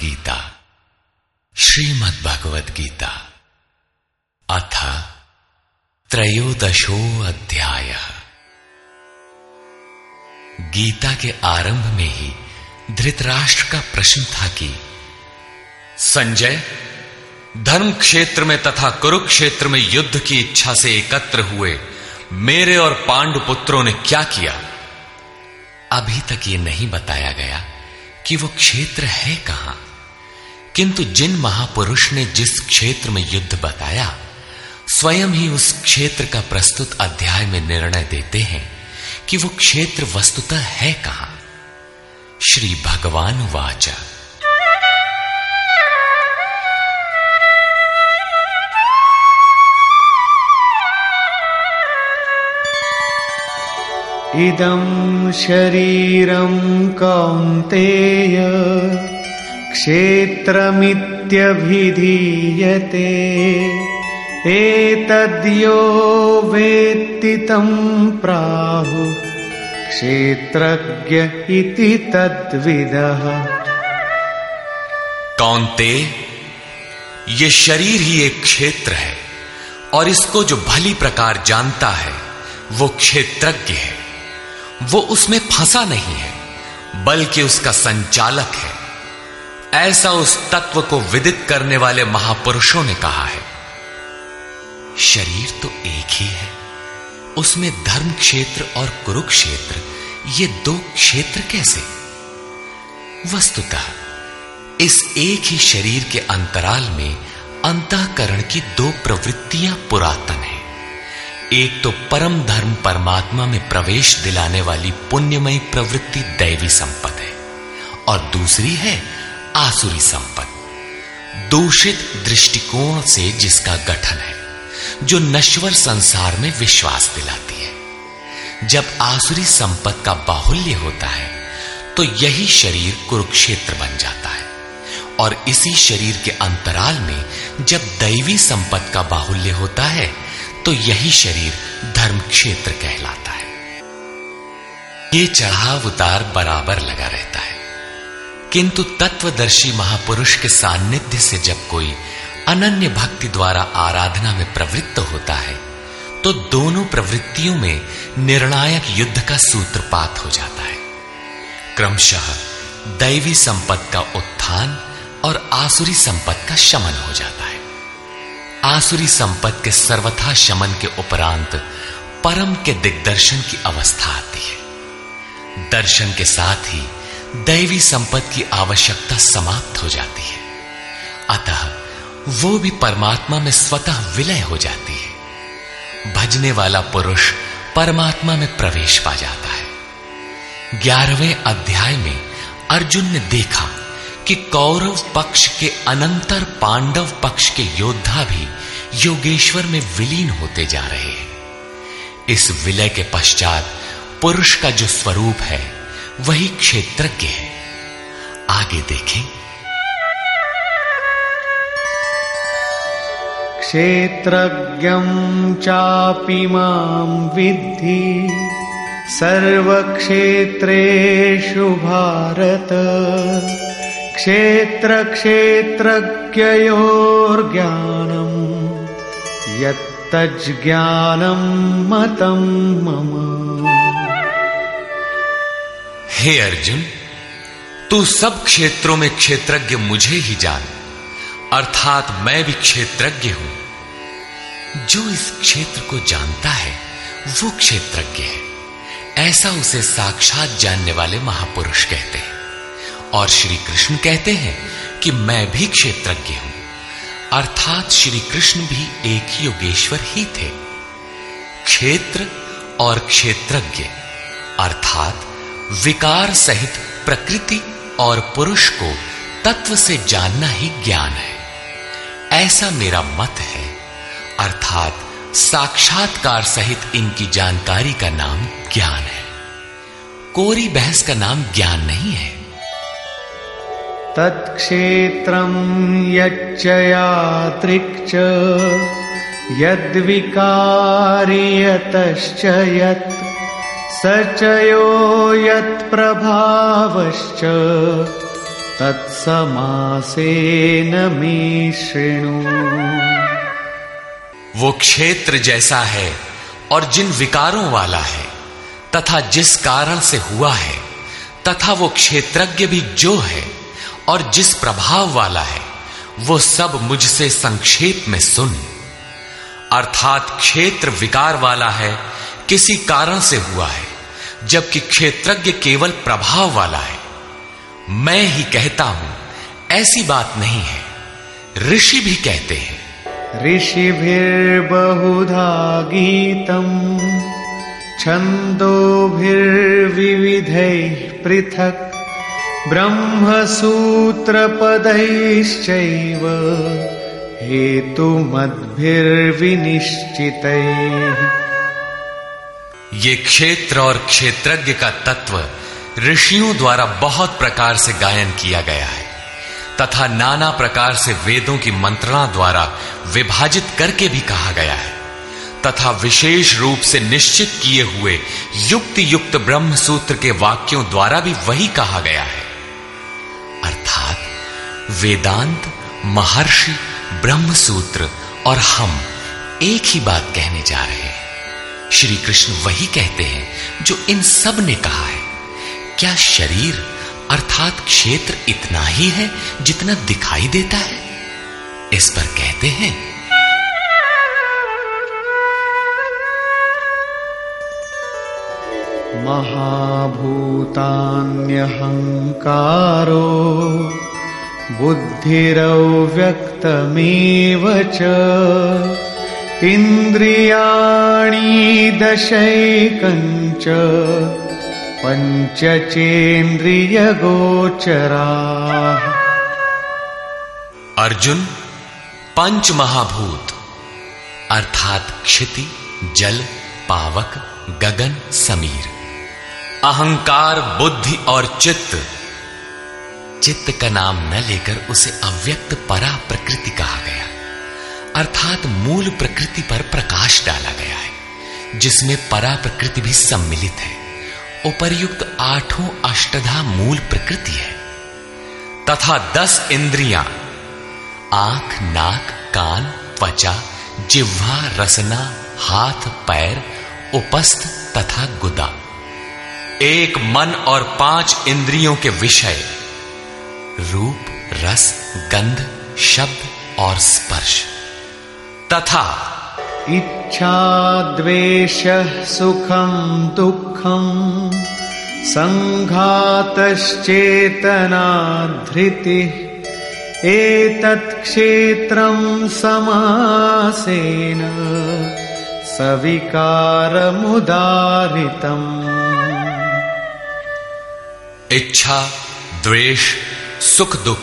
गीता श्रीमद् भगवद गीता अथ त्रयोदशो अध्याय गीता के आरंभ में ही धृतराष्ट्र का प्रश्न था कि, संजय धर्म क्षेत्र में तथा कुरुक्षेत्र में युद्ध की इच्छा से एकत्र हुए मेरे और पांडु पुत्रों ने क्या किया? अभी तक ये नहीं बताया गया कि वो क्षेत्र है कहाँ। किंतु जिन महापुरुष ने जिस क्षेत्र में युद्ध बताया, स्वयं ही उस क्षेत्र का प्रस्तुत अध्याय में निर्णय देते हैं कि वो क्षेत्र वस्तुतः है कहाँ। श्री भगवान वाचा। इदं शरीरं कौन्तेय। क्षेत्रमित्यभिधीयते। एतद्यो वेत्ति तं प्राहु। क्षेत्रज्ञ इति तद्विदः। कौनते, ये शरीर ही एक क्षेत्र है, और इसको जो भली प्रकार जानता है, वो क्षेत्रज्ञ है। वो उसमें फंसा नहीं है, बल्कि उसका संचालक है। ऐसा उस तत्व को विदित करने वाले महापुरुषों ने कहा है। शरीर तो एक ही है। उसमें धर्म क्षेत्र और कुरुक्षेत्र, ये दो क्षेत्र कैसे? वस्तुतः, इस एक ही शरीर के अंतराल में अंतकरण की दो प्रवृत्तियाँ पुरातन है। एक तो परम धर्म परमात्मा में प्रवेश दिलाने वाली पुण्यमयी प्रवृत्ति दैवी संपद है, और दूसरी है आसुरी संपद दूषित दृष्टिकोण से जिसका गठन है, जो नश्वर संसार में विश्वास दिलाती है। जब आसुरी संपद का बाहुल्य होता है तो यही शरीर कुरुक्षेत्र बन जाता है। और इसी शरीर के अंतराल में जब दैवी संपद का बाहुल्य होता है तो यही शरीर धर्म क्षेत्र कहलाता है। ये चढ़ाव उतार बराबर लगा रहता है। किंतु तत्वदर्शी महापुरुष के सान्निध्य से जब कोई अनन्य भक्ति द्वारा आराधना में प्रवृत्त होता है तो दोनों प्रवृत्तियों में निर्णायक युद्ध का सूत्रपात हो जाता है। क्रमशः दैवी संपद का उत्थान और आसुरी संपद का शमन हो जाता है। आसुरी संपत्ति के सर्वथा शमन के उपरांत परम के दिग्दर्शन की अवस्था आती है। दर्शन के साथ ही दैवी संपत्ति की आवश्यकता समाप्त हो जाती है। अतः वो भी परमात्मा में स्वतः विलय हो जाती है। भजने वाला पुरुष परमात्मा में प्रवेश पा जाता है। ग्यारहवें अध्याय में अर्जुन ने देखा कि कौरव पक्ष के अनंतर पांडव पक्ष के योद्धा भी योगेश्वर में विलीन होते जा रहे हैं। इस विलय के पश्चात पुरुष का जो स्वरूप है वही क्षेत्रज्ञ है। आगे देखें। क्षेत्रज्ञं चापि माँ विद्धि, सर्वक्षेत्रेषु भारत। क्षेत्र क्षेत्रक्षेत्रज्ञयोर्ज्ञानम् यत्तज्ज्ञानम् मतम मम। हे अर्जुन, तू सब क्षेत्रों में क्षेत्रज्ञ मुझे ही जान, अर्थात मैं भी क्षेत्रज्ञ हूँ। जो इस क्षेत्र को जानता है, वो क्षेत्रज्ञ है। ऐसा उसे साक्षात जानने वाले महापुरुष कहते हैं। और श्री कृष्ण कहते हैं कि मैं भी क्षेत्रज्ञ हूँ, अर्थात श्री कृष्ण भी एक योगेश्वर ही थे। क्षेत्र और क्षेत्रज्ञ, अर्थात विकार सहित प्रकृति और पुरुष को तत्व से जानना ही ज्ञान है। ऐसा मेरा मत है। अर्थात साक्षात्कार सहित इनकी जानकारी का नाम ज्ञान है। कोरी बहस का नाम ज्ञान नहीं है। यच्च यादृक् यद्विकारि यतश्च यत्। स च यो यत्प्रभावश्च तत्समासेन मे शृणु वो क्षेत्र जैसा है और जिन विकारों वाला है, तथा जिस कारण से हुआ है, तथा वो क्षेत्रज्ञ भी जो है और जिस प्रभाव वाला है, वो सब मुझसे संक्षेप में सुन। अर्थात क्षेत्र विकार वाला है, किसी कारण से हुआ है। जबकि क्षेत्रज्ञ केवल प्रभाव वाला है। मैं ही कहता हूँ, ऐसी बात नहीं है। ऋषि भी कहते हैं। ऋषि भी बहुधा गीतम छंदो भीर्विविध ऋषिभिर्बहुधा गीतम् छन्दोभिर्विविधैः पृथक्, ब्रह्मसूत्रपदैश्चैव हेतुमद्भिर्विनिश्चितैः। ये क्षेत्र और क्षेत्रज्ञ का तत्व ऋषियों द्वारा बहुत प्रकार से गायन किया गया है, तथा नाना प्रकार से वेदों की मंत्रणा द्वारा विभाजित करके भी कहा गया है, तथा विशेष रूप से निश्चित किए हुए युक्त युक्त ब्रह्म सूत्र के वाक्यों द्वारा भी वही कहा गया है। अर्थात वेदांत, महर्षि ब्रह्म सूत्र और हम एक ही बात कहने जा रहे हैं। श्री कृष्ण वही कहते हैं जो इन सबने कहा है। क्या शरीर अर्थात क्षेत्र इतना ही है जितना दिखाई देता है? इस पर कहते हैं, महाभूतान्यहङ्कारो बुद्धिरव्यक्तमेव च इन्द्रियाणि दशैकञ्च पञ्चचेन्द्रियगोचरा। अर्जुन पंच महाभूत अर्थात क्षिति, जल, पावक, गगन, समीर। अहंकार, बुद्धि और चित्त। चित्त का नाम न लेकर उसे अव्यक्त परा प्रकृति कहा गया। अर्थात मूल प्रकृति पर प्रकाश डाला गया है, जिसमें परा प्रकृति भी सम्मिलित है। उपर्युक्त आठों अष्टधा मूल प्रकृति है। तथा दस इंद्रियाँ, आँख, नाक, कान, त्वचा, जिह्वा, रसना, हाथ, पैर, उपस्थ तथा गुदा। एक मन और पाँच इंद्रियों के विषय, रूप, रस, गंध, शब्द और स्पर्श। तथा। इच्छा द्वेषः सुखम दुखम सङ्घातश्चेतना धृतिः क्षेत्रं समासेन सविकारमुदारितम्। इच्छा द्वेष सुख दुख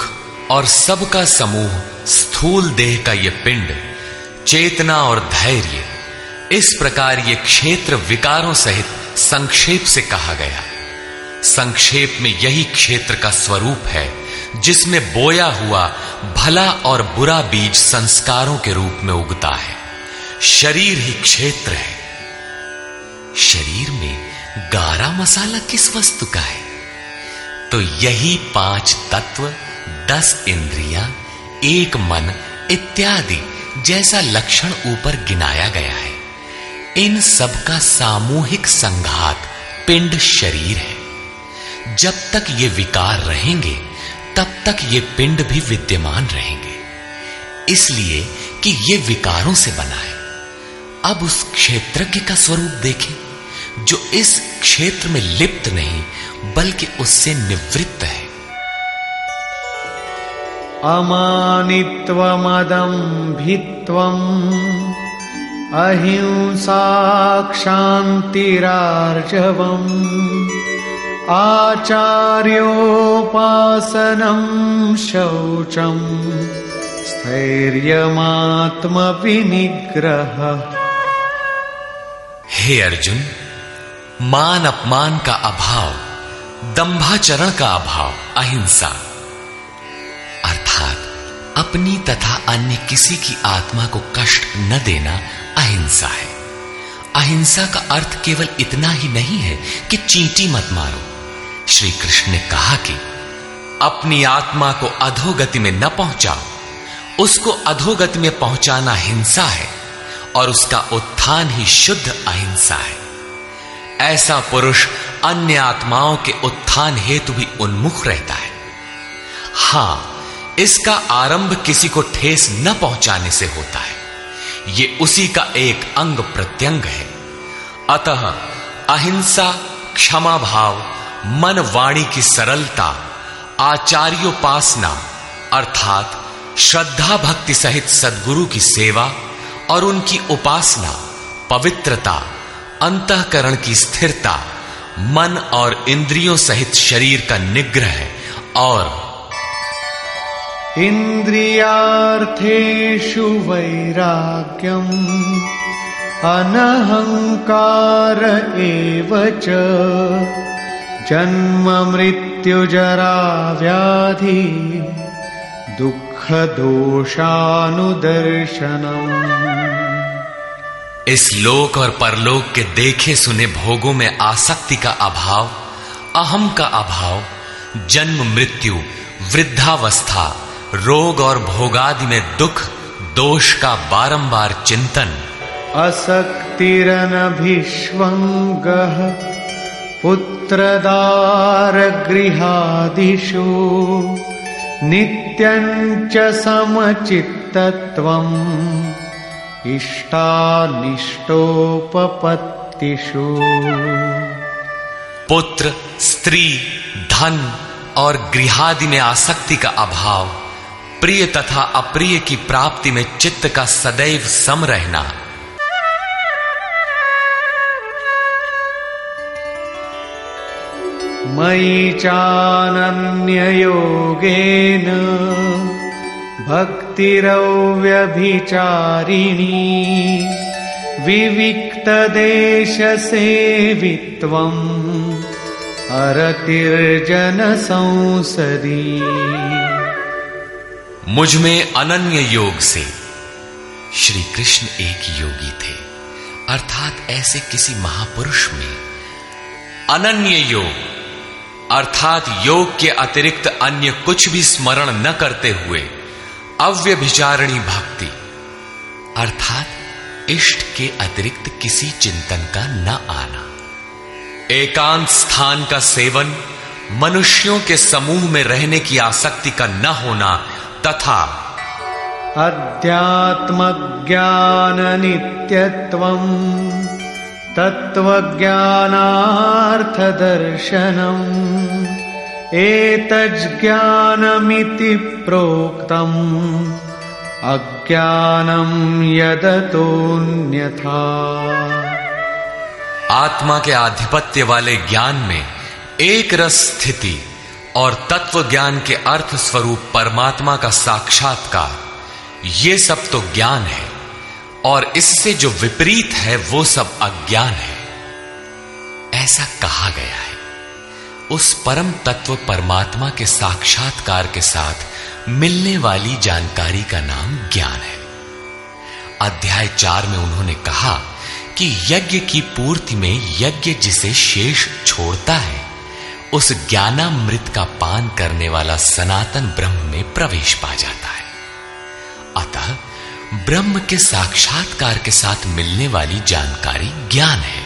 और सबका समूह स्थूल देह का ये पिंड चेतना और धैर्य, इस प्रकार ये क्षेत्र विकारों सहित संक्षेप से कहा गया। संक्षेप में यही क्षेत्र का स्वरूप है, जिसमें बोया हुआ भला और बुरा बीज संस्कारों के रूप में उगता है। शरीर ही क्षेत्र है। शरीर में गारा मसाला किस वस्तु का है? तो यही पाँच तत्व, दस इंद्रियाँ, एक मन इत्यादि। जैसा लक्षण ऊपर गिनाया गया है, इन सब का सामूहिक संघात पिंड शरीर है। जब तक ये विकार रहेंगे, तब तक ये पिंड भी विद्यमान रहेंगे। इसलिए कि ये विकारों से बना है। अब उस क्षेत्रज्ञ का स्वरूप देखें, जो इस क्षेत्र में लिप्त नहीं, बल्कि उससे निवृत्त है। अमानित्वमदम्भित्वम् अहिंसा क्षान्तिरार्जवम् आचार्योपासनं शौचम् स्थैर्यमात्मविनिग्रह। हे अर्जुन, मान अपमान का अभाव, दंभाचरण का अभाव, अहिंसा। अपनी तथा अन्य किसी की आत्मा को कष्ट न देना अहिंसा है। अहिंसा का अर्थ केवल इतना ही नहीं है कि चींटी मत मारो। श्री कृष्ण ने कहा कि अपनी आत्मा को अधोगति में न पहुंचाओ। उसको अधोगति में पहुंचाना हिंसा है और उसका उत्थान ही शुद्ध अहिंसा है। ऐसा पुरुष अन्य आत्माओं के उत्थान हेतु भी उन्मुख रहता है। हाँ इसका आरंभ किसी को ठेस न पहुँचाने से होता है। ये उसी का एक अंग प्रत्यंग है। अतः अहिंसा क्षमा भाव मन वाणी की सरलता, आचार्योपासना, अर्थात श्रद्धा भक्ति सहित सदगुरु की सेवा और उनकी उपासना, पवित्रता, अंतकरण की स्थिरता, मन और इंद्रियों सहित शरीर का निग्रह और इन्द्रियार्थेषु वैराग्यम् अनहङ्कार एव च जन्म मृत्युजरा व्याधि दुःखदोषानुदर्शनम्। इस लोक और परलोक के देखे सुने भोगों में आसक्ति का अभाव, अहम का अभाव, जन्म मृत्यु, वृद्धावस्था। रोग और भोगादि में दुख दोष का बारंबार चिंतन। असक्तिरनभिष्वङ्गः पुत्रदारगृहादिषु। नित्यम् च समचित्तत्वम् इष्टानिष्टोपपत्तिषु। पुत्र स्त्री धन और गृहादि में आसक्ति का अभाव। प्रिय तथा अप्रिय की प्राप्ति में चित्त का सदैव सम रहना। मई मयि चानन्ययोगेन भक्तिरव्यभिचारिणी विविक्तदेशसेवित्वम् अरतिर्जनसंसदी। मुझमें अनन्य योग से श्री कृष्ण एक योगी थे। अर्थात ऐसे किसी महापुरुष में अनन्य योग, अर्थात योग के अतिरिक्त अन्य कुछ भी स्मरण न करते हुए अव्यभिचारिणी भक्ति, अर्थात इष्ट के अतिरिक्त किसी चिंतन का न आना। एकांत स्थान का सेवन मनुष्यों के समूह में रहने की आसक्ति का न होना तथा। अध्यात्मज्ञाननित्यत्वम् तत्त्वज्ञानार्थदर्शनम् एतज्ज्ञानमिति प्रोक्तम्। अज्ञानम् यदतोऽन्यथा। आत्मा के आधिपत्य वाले ज्ञान में एक रस स्थिति। और तत्व ज्ञान के अर्थ स्वरूप परमात्मा का साक्षात्कार। ये सब तो ज्ञान है, और इससे जो विपरीत है, वो सब अज्ञान है। ऐसा कहा गया है। उस परम तत्व परमात्मा के साक्षात्कार के साथ मिलने वाली जानकारी का नाम ज्ञान है। अध्याय चार में उन्होंने कहा कि यज्ञ की पूर्ति में यज्ञ जिसे शेष छोड़ता है उस ज्ञानामृत का पान करने वाला सनातन ब्रह्म में प्रवेश पा जाता है। अतः ब्रह्म के साक्षात्कार के साथ मिलने वाली जानकारी ज्ञान है।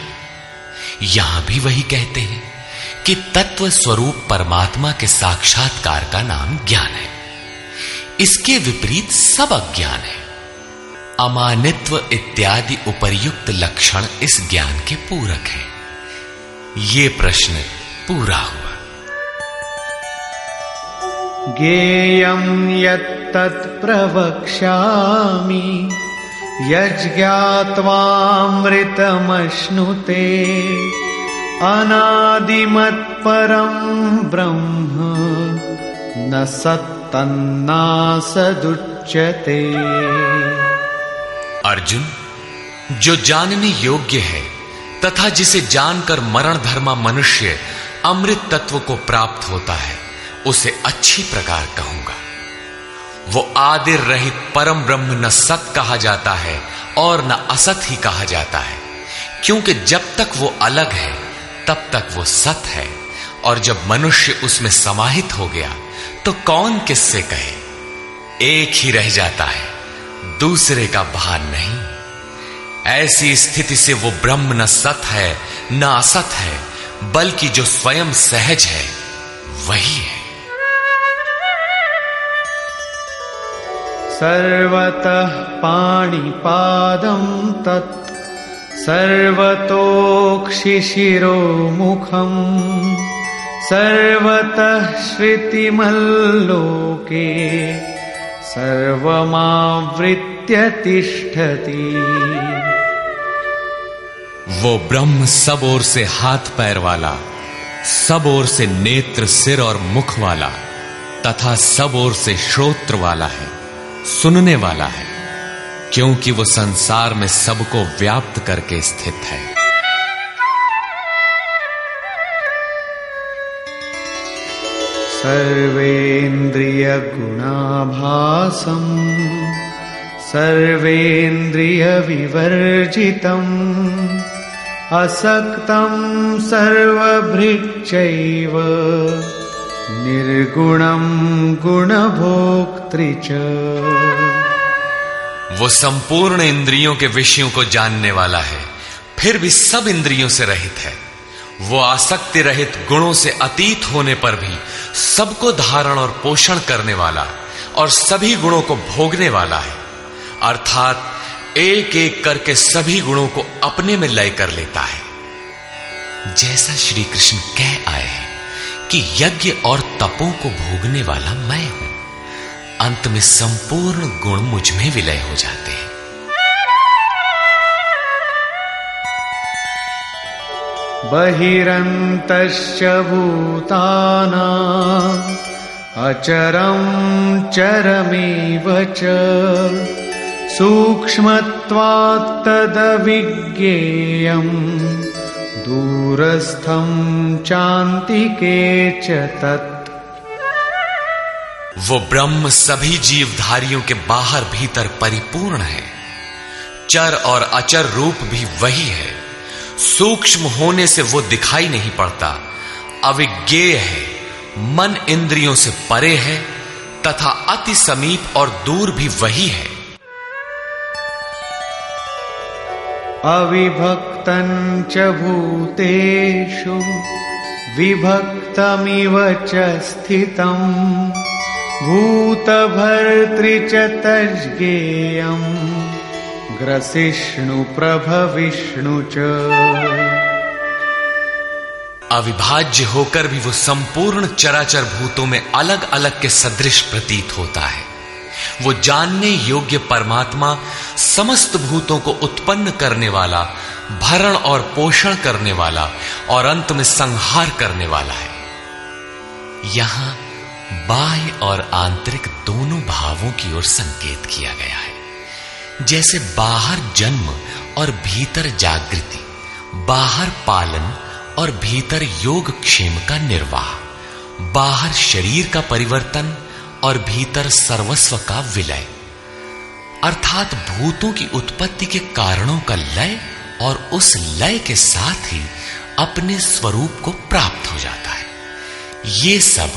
यहाँ भी वही कहते हैं कि तत्व स्वरूप परमात्मा के साक्षात्कार का नाम ज्ञान है। इसके विपरीत सब अज्ञान है। अमानित्व इत्यादि उपर्युक्त लक्षण इस ज्ञान के पूरक है। ये प्रश्न पूरा हुआ। ज्ञेयम् यत्तत् प्रवक्ष्यामि यज्ञात्वामृतमश्नुते अनादिमत्परम् ब्रह्म न सत्तन्नासदुच्यते। अर्जुन जो जानने योग्य है तथा जिसे जानकर मरण धर्मा मनुष्य अमृत तत्व को प्राप्त होता है, उसे अच्छी प्रकार कहूँगा। वो आदिर रहित परम ब्रह्म न सत कहा जाता है और न असत ही कहा जाता है, क्योंकि जब तक वो अलग है, तब तक वो सत है, और जब मनुष्य उसमें समाहित हो गया तो कौन किससे कहे? एक ही रह जाता है, दूसरे का भान नहीं। ऐसी स्थिति से वो ब्रह्म न सत है, न असत है बल्कि जो स्वयं सहज है, वही है। सर्वतः पाणिपादं तत् सर्वतोक्षिशिरोमुखम् सर्वतः श्रुतिमल्लोके, सर्वमावृत्य तिष्ठति। वो ब्रह्म सब ओर से हाथ पैर वाला, सब ओर से नेत्र सिर और मुख वाला, तथा सब ओर से श्रोत्र वाला है, सुनने वाला है, क्योंकि वो संसार में सबको व्याप्त करके स्थित है। सर्वेन्द्रियगुणाभासम् सर्वेन्द्रियविवर्जितम्। असक्तं सर्वभृच्चैव निर्गुणं गुणभोक्तृ च। वो संपूर्ण इंद्रियों के विषयों को जानने वाला है, फिर भी सब इंद्रियों से रहित है। वो आसक्ति रहित गुणों से अतीत होने पर भी सबको धारण और पोषण करने वाला और सभी गुणों को भोगने वाला है। अर्थात एक एक करके सभी गुणों को अपने में लय कर लेता है। जैसा श्री कृष्ण कह आए हैं कि यज्ञ और तपों को भोगने वाला मैं हूँ। अंत में संपूर्ण गुण मुझमें विलय हो जाते हैं। बहिरन्तश्च भूतानाम्, अचरं चरमेव च। सूक्ष्मत्वात् तदविज्ञेयम् दूरस्थं चान्तिके च तत्। वो ब्रह्म सभी जीवधारियों के बाहर भीतर परिपूर्ण है। चर और अचर रूप भी वही है। सूक्ष्म होने से वो दिखाई नहीं पड़ता। अविज्ञेय है। मन इंद्रियों से परे है तथा अति समीप और दूर भी वही है। अविभक्तं च भूतेषु, विभक्तमिव च स्थितम् भूतभर्तृ च तज्ज्ञेयम् ग्रसिष्णु प्रभविष्णु च। अविभाज्य होकर भी वो संपूर्ण चराचर भूतों में अलग अलग के सदृश प्रतीत होता है। वो जानने योग्य परमात्मा समस्त भूतों को उत्पन्न करने वाला, भरण और पोषण करने वाला और अंत में संहार करने वाला है। यहाँ बाह्य और आंतरिक दोनों भावों की ओर संकेत किया गया है। जैसे बाहर जन्म और भीतर जागृति, बाहर पालन और भीतर योग क्षेम का निर्वाह, बाहर शरीर का परिवर्तन और भीतर सर्वस्व का विलय। अर्थात भूतों की उत्पत्ति के कारणों का लय और उस लय के साथ ही अपने स्वरूप को प्राप्त हो जाता है। ये सब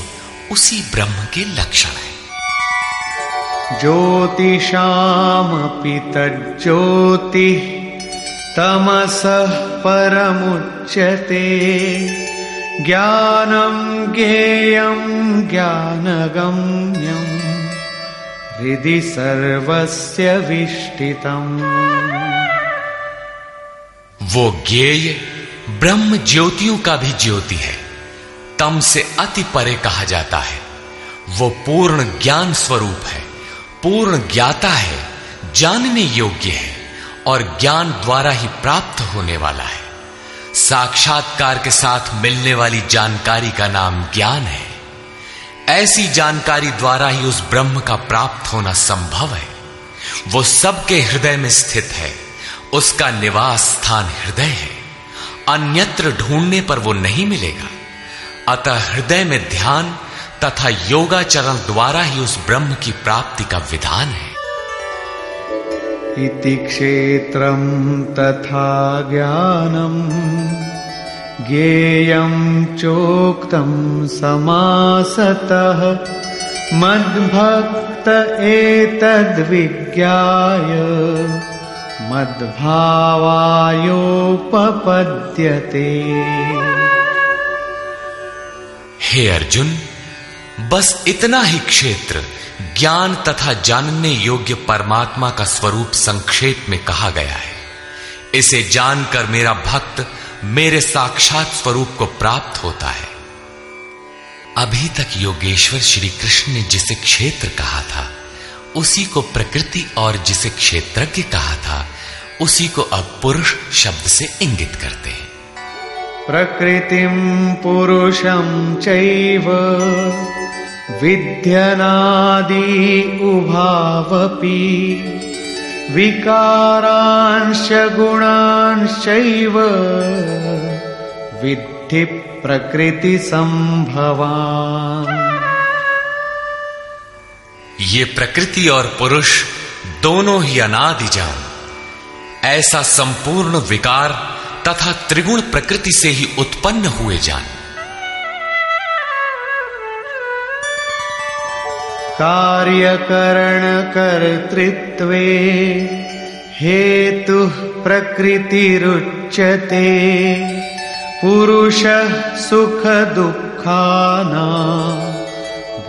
उसी ब्रह्म के लक्षण है। ज्योतिषामपि तज्ज्योतिः तमसः परमुच्यते। ज्ञानं ज्ञेयं ज्ञानगम्यम् हृदि सर्वस्य विष्टितम्। वो ज्ञेय ब्रह्म ज्योतियों का भी ज्योति है। तम से अति परे कहा जाता है। वो पूर्ण ज्ञान स्वरूप है। पूर्ण ज्ञाता है, जानने योग्य है और ज्ञान द्वारा ही प्राप्त होने वाला है। साक्षात्कार के साथ मिलने वाली जानकारी का नाम ज्ञान है। ऐसी जानकारी द्वारा ही उस ब्रह्म का प्राप्त होना संभव है। वो सबके हृदय में स्थित है। उसका निवास स्थान हृदय है। अन्यत्र ढूँढने पर वो नहीं मिलेगा। अतः हृदय में ध्यान तथा योगाचरण द्वारा ही उस ब्रह्म की प्राप्ति का विधान है। इति क्षेत्रं तथा ज्ञानम् ज्ञेयं चोक्तं समासतः मद्भक्त एतद्विज्ञाय मद्भावायोपपद्यते। हे अर्जुन बस इतना ही क्षेत्र ज्ञान तथा जानने योग्य परमात्मा का स्वरूप संक्षेप में कहा गया है। इसे जानकर मेरा भक्त मेरे साक्षात स्वरूप को प्राप्त होता है। अभी तक योगेश्वर श्री कृष्ण ने जिसे क्षेत्र कहा था, उसी को प्रकृति और जिसे क्षेत्रज्ञ कहा था, उसी को अब पुरुष शब्द से इंगित करते हैं। प्रकृतिम पुरुषम चैव विध्यनादि उभावपि विकारांश गुणांशैव विद्धि प्रकृति संभवान ये प्रकृति और पुरुष दोनों ही अनादि ऐसा संपूर्ण विकार तथा त्रिगुण प्रकृति से ही उत्पन्न हुए जान। कार्यकरण कर्तृत्वे हेतु प्रकृति प्रकृतिरुच्यते। पुरुषः सुख दुःखाना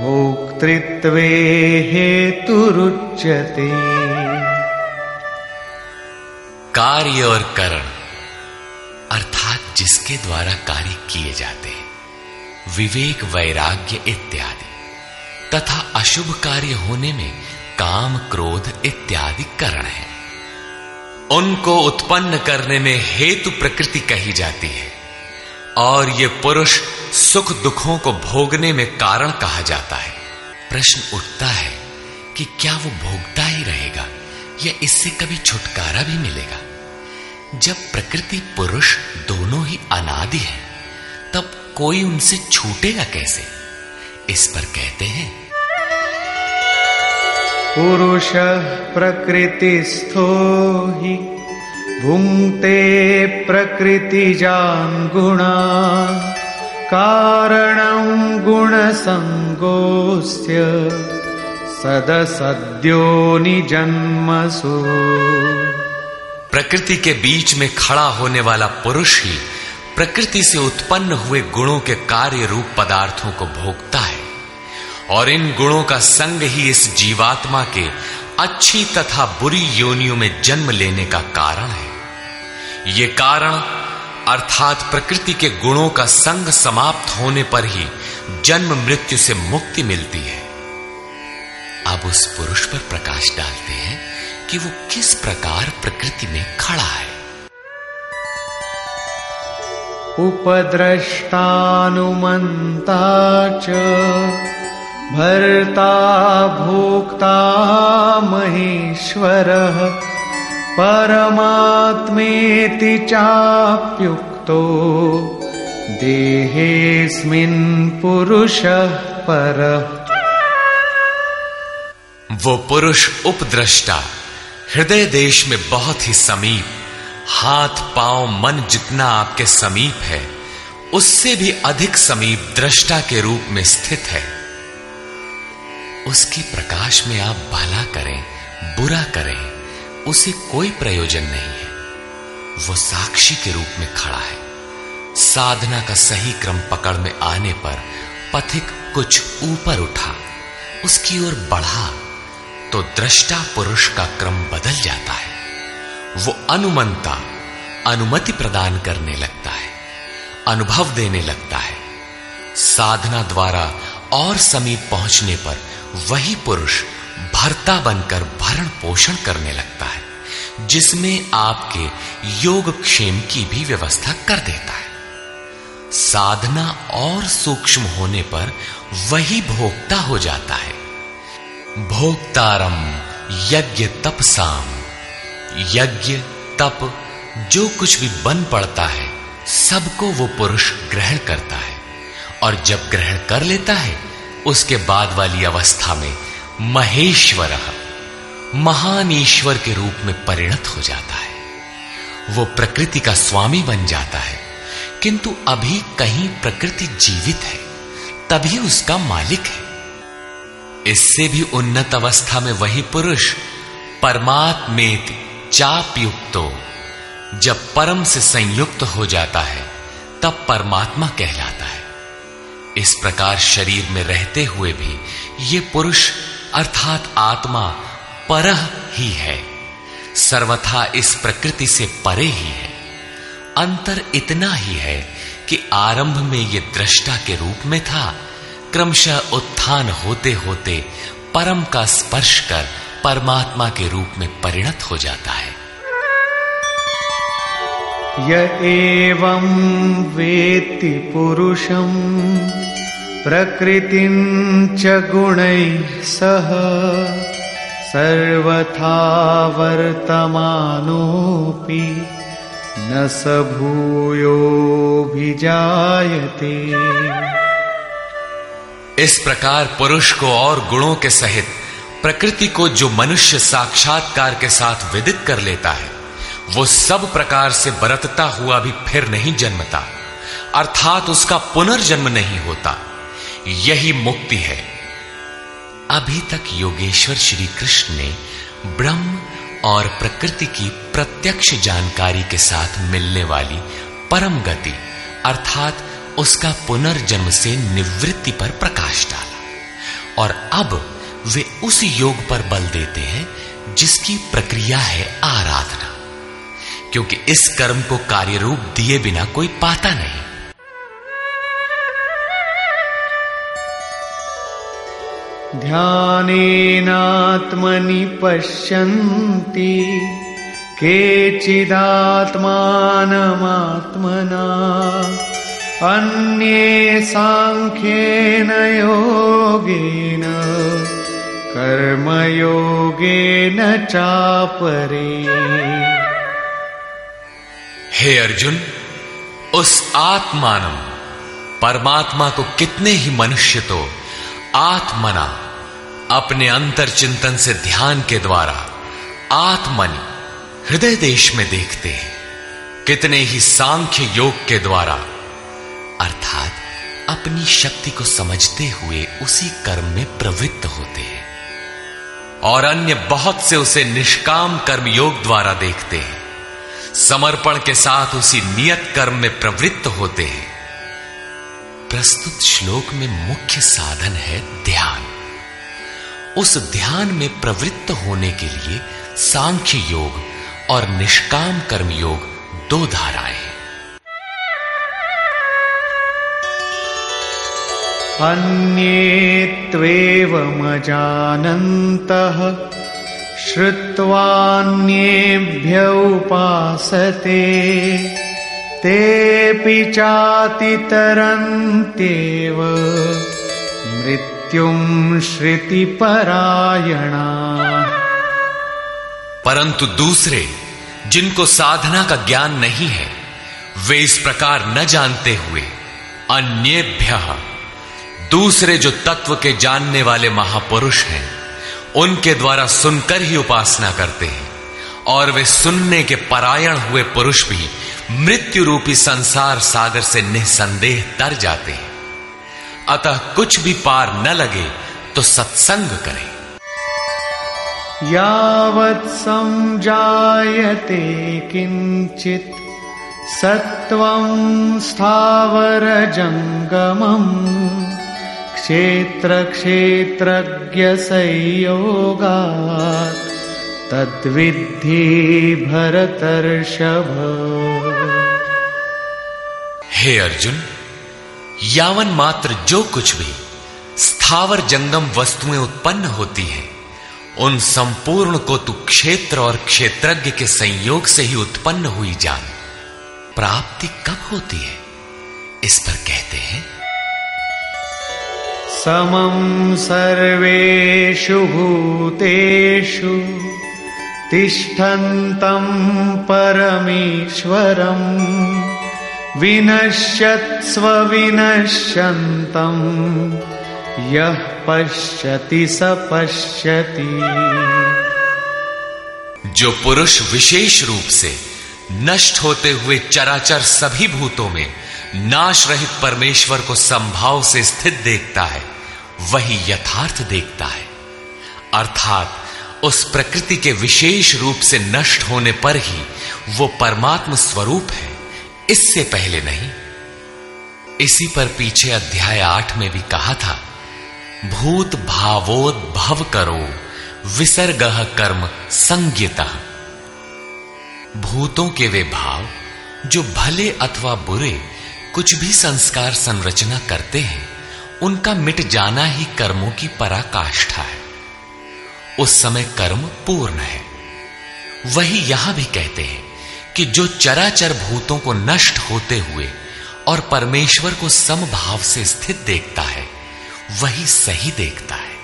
भोक्तृत्वे हेतुरुच्यते। कार्य और करण। जिसके द्वारा कार्य किए जाते हैं। विवेक, वैराग्य इत्यादि, तथा अशुभ कार्य होने में काम, क्रोध इत्यादि करण है। उनको उत्पन्न करने में हेतु प्रकृति कही जाती है, और ये पुरुष सुख दुखों को भोगने में कारण कहा जाता है। प्रश्न उठता है कि क्या वो भोगता ही रहेगा, या इससे कभी छुटकारा भी मिलेगा? जब प्रकृति पुरुष दोनों ही अनादि है, तब कोई उनसे छूटेगा कैसे? इस पर कहते हैं। पुरुष प्रकृति प्रकृतिस्थो ही भुंक्ते प्रकृतिजान् गुणा कारणं गुणसङ्गोऽस्य, सदसद्यो निजन्मसु। प्रकृति के बीच में खड़ा होने वाला पुरुष ही प्रकृति से उत्पन्न हुए गुणों के कार्य रूप पदार्थों को भोगता है। और इन गुणों का संग ही इस जीवात्मा के अच्छी तथा बुरी योनियों में जन्म लेने का कारण है। ये कारण अर्थात प्रकृति के गुणों का संग समाप्त होने पर ही जन्म मृत्यु से मुक्ति मिलती है। अब उस पुरुष पर प्रकाश डालते हैं। कि वो किस प्रकार प्रकृति में खड़ा है। उपद्रष्टानुमन्ता च भर्ता भोक्ता महेश्वरः परमात्मेति चाप्युक्तो देहेऽस्मिन् पुरुषः परः। वो पुरुष उपद्रष्टा। हृदय देश में बहुत ही समीप, हाथ, पाँव, मन जितना आपके समीप है, उससे भी अधिक समीप दृष्टा के रूप में स्थित है। उसके प्रकाश में आप भला करें, बुरा करें, उसे कोई प्रयोजन नहीं है। वो साक्षी के रूप में खड़ा है। साधना का सही क्रम पकड़ में आने पर पथिक कुछ ऊपर उठा, उसकी ओर बढ़ा तो दृष्टा पुरुष का क्रम बदल जाता है। वो अनुमंता, अनुमति प्रदान करने लगता है, अनुभव देने लगता है। साधना द्वारा और समीप पहुँचने पर वही पुरुष भरता बनकर भरण पोषण करने लगता है, जिसमें आपके योग क्षेम की भी व्यवस्था कर देता है। साधना और सूक्ष्म होने पर वही भोक्ता हो जाता है। भोक्तारम यज्ञ तपसाम। यज्ञ, तप, जो कुछ भी बन पड़ता है, सबको वो पुरुष ग्रहण करता है। और जब ग्रहण कर लेता है, उसके बाद वाली अवस्था में महेश्वर, महान ईश्वर के रूप में परिणत हो जाता है। वो प्रकृति का स्वामी बन जाता है। किंतु अभी कहीं प्रकृति जीवित है, तभी उसका मालिक है। इससे भी उन्नत अवस्था में वही पुरुष परमात्मेत चाप युक्तो जब परम से संयुक्त हो जाता है, तब परमात्मा कहलाता है। इस प्रकार शरीर में रहते हुए भी ये पुरुष अर्थात आत्मा पर ही है। सर्वथा इस प्रकृति से परे ही है। अंतर इतना ही है कि आरंभ में ये दृष्टा के रूप में था क्रमशः उत्थान होते होते परम का स्पर्श कर परमात्मा के रूप में परिणत हो जाता है। य एवं वेत्ति पुरुषम प्रकृति च गुणैः सह सर्वथा वर्तमानोऽपि न स जायते इस प्रकार पुरुष को और गुणों के सहित, प्रकृति को जो मनुष्य साक्षात्कार के साथ विदित कर लेता है, वो सब प्रकार से बरतता हुआ भी फिर नहीं जन्मता, अर्थात उसका पुनर्जन्म नहीं होता। यही मुक्ति है। अभी तक योगेश्वर श्री कृष्ण ने ब्रह्म और प्रकृति की प्रत्यक्ष जानकारी के साथ मिलने वाली परम गति, अर्थात उसका पुनर्जन्म से निवृत्ति पर प्रकाश डाला। और अब वे उस योग पर बल देते हैं, जिसकी प्रक्रिया है आराधना। क्योंकि इस कर्म को कार्य रूप दिए बिना कोई पाता नहीं। ध्यानेनात्मनि पश्यन्ति, केचिदात्मानमात्मना। अन्ये साङ्ख्येन योगेन, कर्मयोगेन चापरे। हे अर्जुन, उस आत्मान, परमात्मा को कितने ही मनुष्य तो आत्मना, अपने अंतर चिंतन से ध्यान के द्वारा, आत्मनि, हृदय देश में देखते हैं। कितने ही सांख्य योग के द्वारा अर्थात अपनी शक्ति को समझते हुए उसी कर्म में प्रवृत्त होते हैं। और अन्य बहुत से उसे निष्काम कर्म योग द्वारा देखते हैं। समर्पण के साथ उसी नियत कर्म में प्रवृत्त होते हैं। प्रस्तुत श्लोक में मुख्य साधन है ध्यान। उस ध्यान में प्रवृत्त होने के लिए सांख्य योग और निष्काम कर्म योग दो धाराएँ हैं। अन्ये त्वेवमजानन्तः श्रुत्वान्येभ्य उपासते। तेऽपि चातितरन्त्येव। श्रुतिपरायणा। परंतु दूसरे, जिनको साधना का ज्ञान नहीं है, वे इस प्रकार न जानते हुए अन्येभ्य दूसरे जो तत्व के जानने वाले महापुरुष हैं, उनके द्वारा सुनकर ही उपासना करते हैं। और वे सुनने के परायण हुए पुरुष भी मृत्यु रूपी संसार सागर से निसंदेह तर जाते हैं। अतः कुछ भी पार न लगे तो सत्संग करें। यावत् संजायते किंचित सत्वं स्थावर जंगमम क्षेत्र संयोगा तद्विद्धि भरतर्षभ। हे अर्जुन, यावन मात्र जो कुछ भी स्थावर जंगम वस्तुएँ उत्पन्न होती हैं, उन संपूर्ण को तू क्षेत्र और क्षेत्रज्ञ के संयोग से ही उत्पन्न हुई जान। प्राप्ति कब होती है, इस पर कहते हैं। समं सर्वेषु भूतेषु तिष्ठन्तं परमेश्वरम् विनश्यत्स्व विनश्यन्तम् यः पश्यति स पश्यति। जो पुरुष विशेष रूप से नष्ट होते हुए चराचर सभी भूतों में नाश रहित परमेश्वर को संभाव से स्थित देखता है वही यथार्थ देखता है। अर्थात, उस प्रकृति के विशेष रूप से नष्ट होने पर ही वो परमात्म स्वरूप है। इससे पहले नहीं। इसी पर पीछे अध्याय आठ में भी कहा था, भूत भावोद्भव करो, विसर्ग कर्म संज्ञता। भूतों के वे भाव, जो भले अथवा बुरे, कुछ भी संस्कार संरचना करते हैं। उनका मिट जाना ही कर्मों की पराकाष्ठा है। उस समय कर्म पूर्ण है। वही यहाँ भी कहते हैं कि जो चराचर भूतों को नष्ट होते हुए और परमेश्वर को समभाव से स्थित देखता है, वही सही देखता है।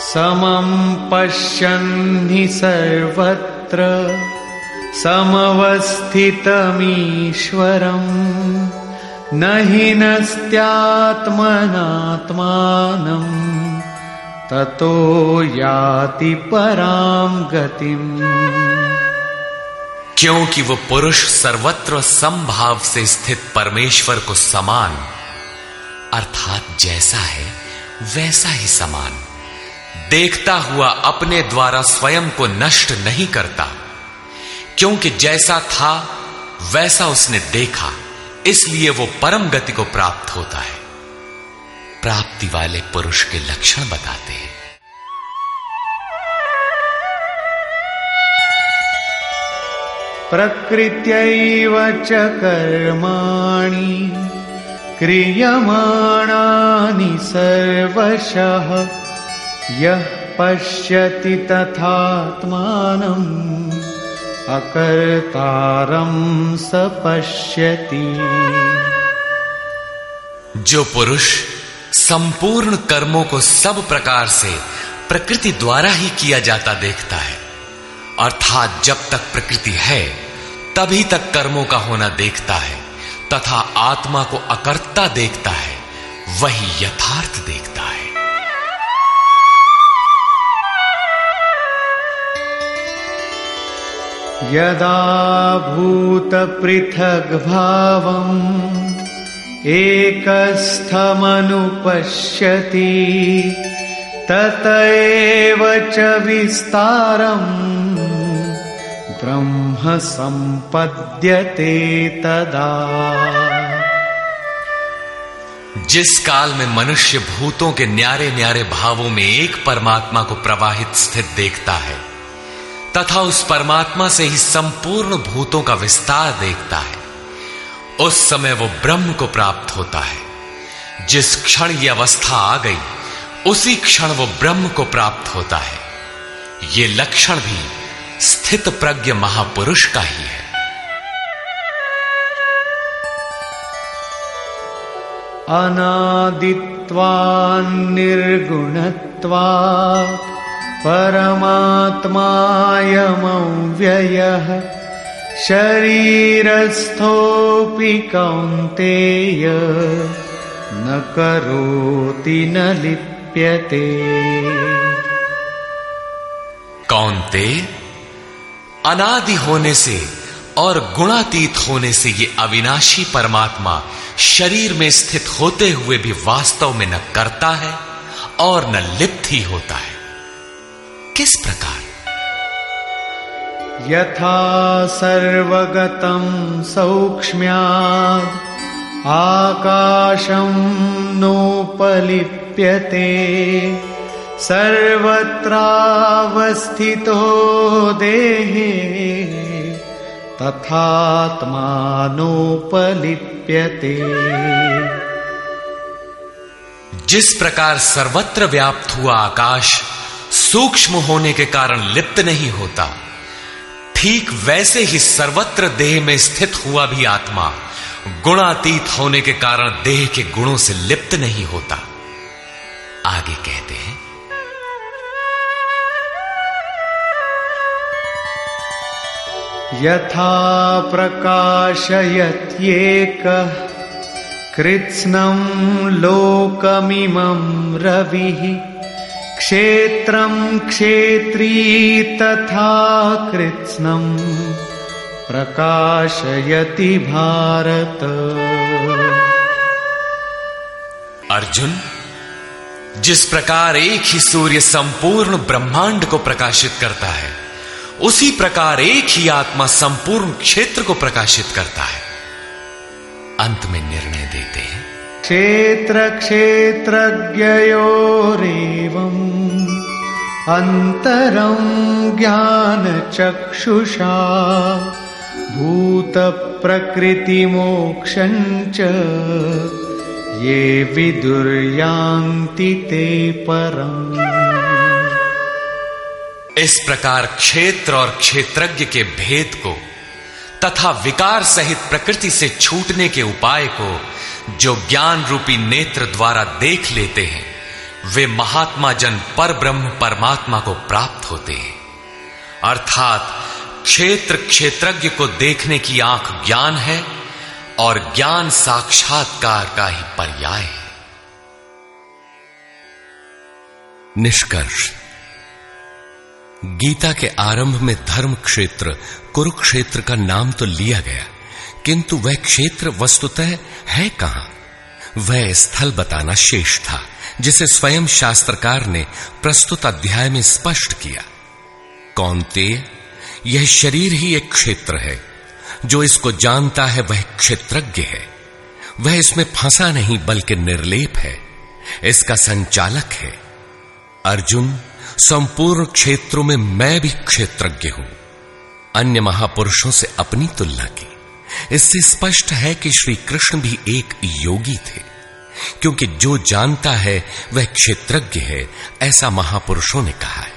समं पश्यन्ति सर्वत्र। समवस्थितमीश्वरम्। न हि नस्त्यात्मनात्मानम्। ततो याति परां गतिम्। क्योंकि वो पुरुष सर्वत्र संभाव से स्थित परमेश्वर को समान, अर्थात जैसा है, वैसा ही समान। देखता हुआ अपने द्वारा स्वयं को नष्ट नहीं करता। क्योंकि जैसा था, वैसा उसने देखा। इसलिए वो परम गति को प्राप्त होता है। प्राप्ति वाले पुरुष के लक्षण बताते हैं। प्रकृत्यैव च कर्माणि क्रियमाणानि सर्वशः। यः पश्यति तथात्मानम्। अकर्तारं स पश्यति जो पुरुष संपूर्ण कर्मों को सब प्रकार से प्रकृति द्वारा ही किया जाता देखता है, अर्थात जब तक प्रकृति है, तभी तक कर्मों का होना देखता है, तथा आत्मा को अकर्ता देखता है, वही यथार्थ देखता है। यदा भूतपृथग्भावम् एकस्थमनुपश्यति तत एव च विस्तारम् ब्रह्म संपद्यते तदा। जिस काल में मनुष्य भूतों के न्यारे न्यारे भावों में एक परमात्मा को प्रवाहित स्थित देखता है तथा उस परमात्मा से ही संपूर्ण भूतों का विस्तार देखता है। उस समय वो ब्रह्म को प्राप्त होता है। जिस क्षण ये अवस्था आ गई, उसी क्षण वो ब्रह्म को प्राप्त होता है। ये लक्षण भी स्थित प्रज्ञ महापुरुष का ही है। अनादित्वान्निर्गुणत्वात् परमात्मायमव्ययः शरीरस्थोऽपि कौन्तेय न करोति न लिप्यते। कौनते अनादि होने से और गुणातीत होने से ये अविनाशी परमात्मा शरीर में स्थित होते हुए भी वास्तव में न करता है और न लिप्त ही होता है। किस प्रकार? यथा सर्वगतं सौक्ष्म्यात् आकाशं नोपलिप्यते सर्वत्रावस्थितो देहे तथात्मानोपलिप्यते जिस प्रकार सर्वत्र व्याप्त हुआ आकाश सूक्ष्म होने के कारण लिप्त नहीं होता। ठीक वैसे ही सर्वत्र देह में स्थित हुआ भी आत्मा गुणातीत होने के कारण देह के गुणों से लिप्त नहीं होता। आगे कहते हैं। यथा प्रकाशयत्येकः कृत्स्नं लोकमिमं रविः। क्षेत्रं क्षेत्री तथा कृत्स्नम् प्रकाशयति भारत। अर्जुन, जिस प्रकार एक ही सूर्य संपूर्ण ब्रह्मांड को प्रकाशित करता है, उसी प्रकार एक ही आत्मा संपूर्ण क्षेत्र को प्रकाशित करता है। अंत में निर्णय देते क्षेत्र क्षेत्रज्ञयोरेवम् अन्तरं ज्ञानचक्षुषा भूतप्रकृतिमोक्षञ्च ये विदुर्यान्ति ते परम् इस प्रकार क्षेत्र और क्षेत्रज्ञ के भेद को तथा विकार सहित प्रकृति से छूटने के उपाय को जो ज्ञान रूपी नेत्र द्वारा देख लेते हैं, वे महात्मा जन पर ब्रह्म परमात्मा को प्राप्त होते हैं। अर्थात क्षेत्र क्षेत्रज्ञ को देखने की आँख ज्ञान है और ज्ञान साक्षात्कार का ही पर्याय है। निष्कर्ष। गीता के आरंभ में धर्म क्षेत्र कुरुक्षेत्र का नाम तो लिया गया। किंतु वह क्षेत्र वस्तुतः है कहाँ? वह स्थल बताना शेष था, जिसे स्वयं शास्त्रकार ने प्रस्तुत अध्याय में स्पष्ट किया। कौनते यह शरीर ही एक क्षेत्र है। जो इसको जानता है वह क्षेत्रज्ञ है। वह इसमें फंसा नहीं, बल्कि निर्लेप है। इसका संचालक है। अर्जुन, संपूर्ण क्षेत्रों में मैं भी क्षेत्रज्ञ हूँ। अन्य महापुरुषों से अपनी तुलना की। इससे स्पष्ट है कि श्री कृष्ण भी एक योगी थे। क्योंकि जो जानता है, वह क्षेत्रज्ञ है, ऐसा महापुरुषों ने कहा है।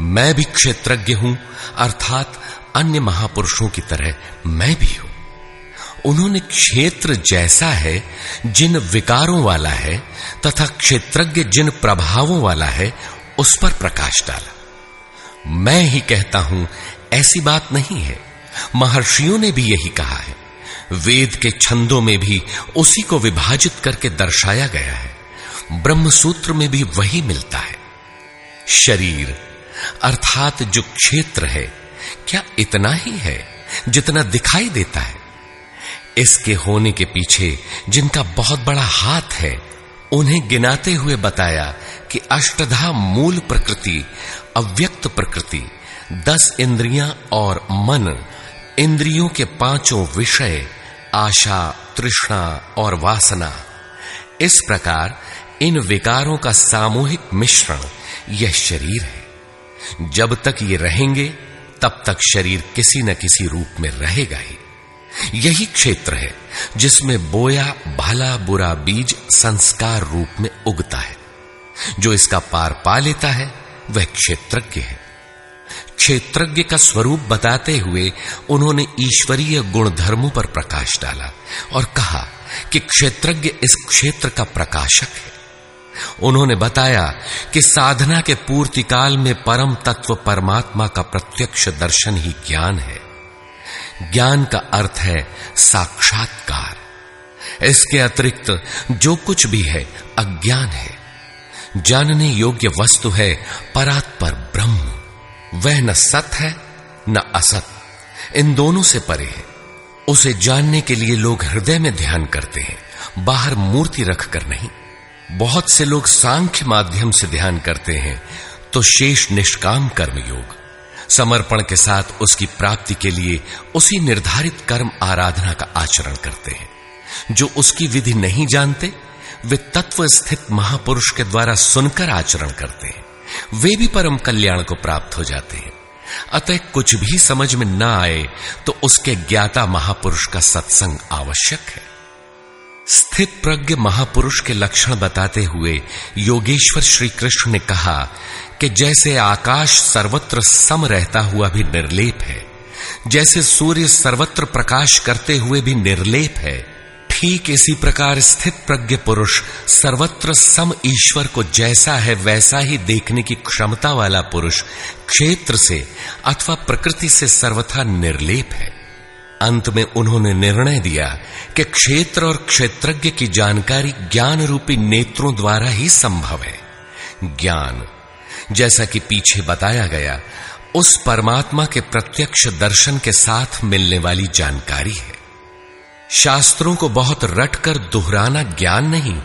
मैं भी क्षेत्रज्ञ हूँ, अर्थात अन्य महापुरुषों की तरह मैं भी हूँ। उन्होंने क्षेत्र जैसा है, जिन विकारों वाला है, तथा क्षेत्रज्ञ जिन प्रभावों वाला है, उस पर प्रकाश डाला। मैं ही कहता हूँ, ऐसी बात नहीं है। महर्षियों ने भी यही कहा है। वेद के छंदों में भी उसी को विभाजित करके दर्शाया गया है। ब्रह्म सूत्र में भी वही मिलता है। शरीर, अर्थात जो क्षेत्र है, क्या इतना ही है जितना दिखाई देता है? इसके होने के पीछे जिनका बहुत बड़ा हाथ है, उन्हें गिनाते हुए बताया कि अष्टधा मूल प्रकृति, अव्यक्त प्रकृति, दस इंद्रियाँ और मन इंद्रियों के पाँचों विषय, आशा, तृष्णा और वासना। इस प्रकार इन विकारों का सामूहिक मिश्रण यह शरीर है। जब तक ये रहेंगे, तब तक शरीर किसी न किसी रूप में रहेगा ही। यही क्षेत्र है जिसमें बोया, भला, बुरा बीज संस्कार रूप में उगता है। जो इसका पार पा लेता है, वह क्षेत्रज्ञ है। क्षेत्रज्ञ का स्वरूप बताते हुए उन्होंने ईश्वरीय गुण धर्मों पर प्रकाश डाला और कहा कि क्षेत्रज्ञ इस क्षेत्र का प्रकाशक है। उन्होंने बताया कि साधना के पूर्ति काल में परम तत्व परमात्मा का प्रत्यक्ष दर्शन ही ज्ञान है। ज्ञान का अर्थ है साक्षात्कार। इसके अतिरिक्त जो कुछ भी है अज्ञान है। जानने योग्य वस्तु है परात्पर ब्रह्म। वह न सत है, न असत। इन दोनों से परे है। उसे जानने के लिए लोग हृदय में ध्यान करते हैं, बाहर मूर्ति रखकर नहीं। बहुत से लोग सांख्य माध्यम से ध्यान करते हैं तो शेष निष्काम कर्म योग समर्पण के साथ उसकी प्राप्ति के लिए उसी निर्धारित कर्म आराधना का आचरण करते हैं। जो उसकी विधि नहीं जानते, वे तत्व स्थित महापुरुष के द्वारा सुनकर आचरण करते हैं। वे भी परम कल्याण को प्राप्त हो जाते हैं। अतः कुछ भी समझ में ना आए तो उसके ज्ञाता महापुरुष का सत्संग आवश्यक है। स्थित प्रज्ञ महापुरुष के लक्षण बताते हुए योगेश्वर श्री कृष्ण ने कहा कि जैसे आकाश सर्वत्र सम रहता हुआ भी निर्लेप है, जैसे सूर्य सर्वत्र प्रकाश करते हुए भी निर्लेप है ठीक इसी प्रकार स्थित प्रज्ञ पुरुष सर्वत्र सम ईश्वर को जैसा है वैसा ही देखने की क्षमता वाला पुरुष क्षेत्र से अथवा प्रकृति से सर्वथा निर्लेप है। अंत में उन्होंने निर्णय दिया कि क्षेत्र और क्षेत्रज्ञ की जानकारी ज्ञान रूपी नेत्रों द्वारा ही संभव है। ज्ञान, जैसा कि पीछे बताया गया, उस परमात्मा के प्रत्यक्ष दर्शन के साथ मिलने वाली जानकारी है। शास्त्रों को बहुत रटकर दोहराना ज्ञान नहीं,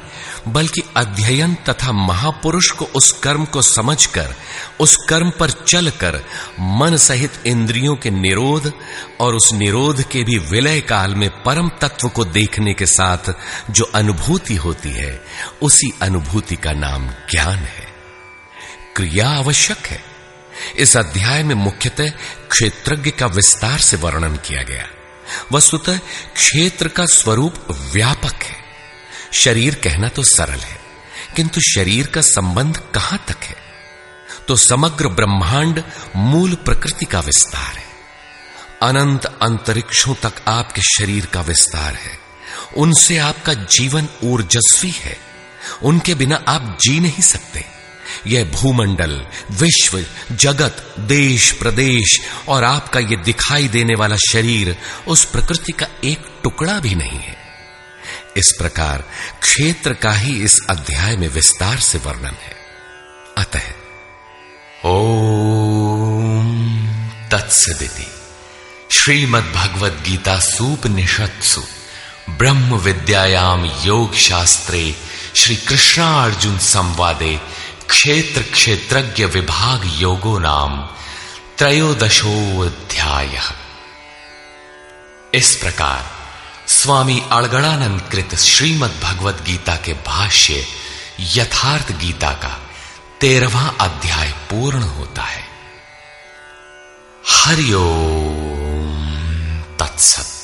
बल्कि अध्ययन तथा महापुरुष को उस कर्म को समझकर, उस कर्म पर चलकर, मन सहित इंद्रियों के निरोध और उस निरोध के भी विलय काल में परम तत्व को देखने के साथ जो अनुभूति होती है, उसी अनुभूति का नाम ज्ञान है। क्रिया आवश्यक है। इस अध्याय में मुख्यतः क्षेत्रज्ञ का विस्तार से वर्णन किया गया। वस्तुतः क्षेत्र का स्वरूप व्यापक है। शरीर कहना तो सरल है, किंतु शरीर का संबंध कहाँ तक है? तो समग्र ब्रह्मांड मूल प्रकृति का विस्तार है। अनंत अंतरिक्षों तक आपके शरीर का विस्तार है। उनसे आपका जीवन ऊर्जस्वी है। उनके बिना आप जी नहीं सकते। यह भूमंडल, विश्व, जगत, देश, प्रदेश और आपका यह दिखाई देने वाला शरीर उस प्रकृति का एक टुकड़ा भी नहीं है। इस प्रकार क्षेत्र का ही इस अध्याय में विस्तार से वर्णन है। अतः, ओम तत्सदिति। श्रीमद् भगवद गीता सूपनिषत्सु ब्रह्म विद्यायाम योग शास्त्रे श्री कृष्णार्जुन संवादे क्षेत्र क्षेत्रज्ञ विभाग योगो नाम त्रयोदशोध्याय इस प्रकार स्वामी अड़गड़ानंद कृत श्रीमद भगवत गीता के भाष्य यथार्थ गीता का तेरहवा अध्याय पूर्ण होता है। हरिओम तत्सत।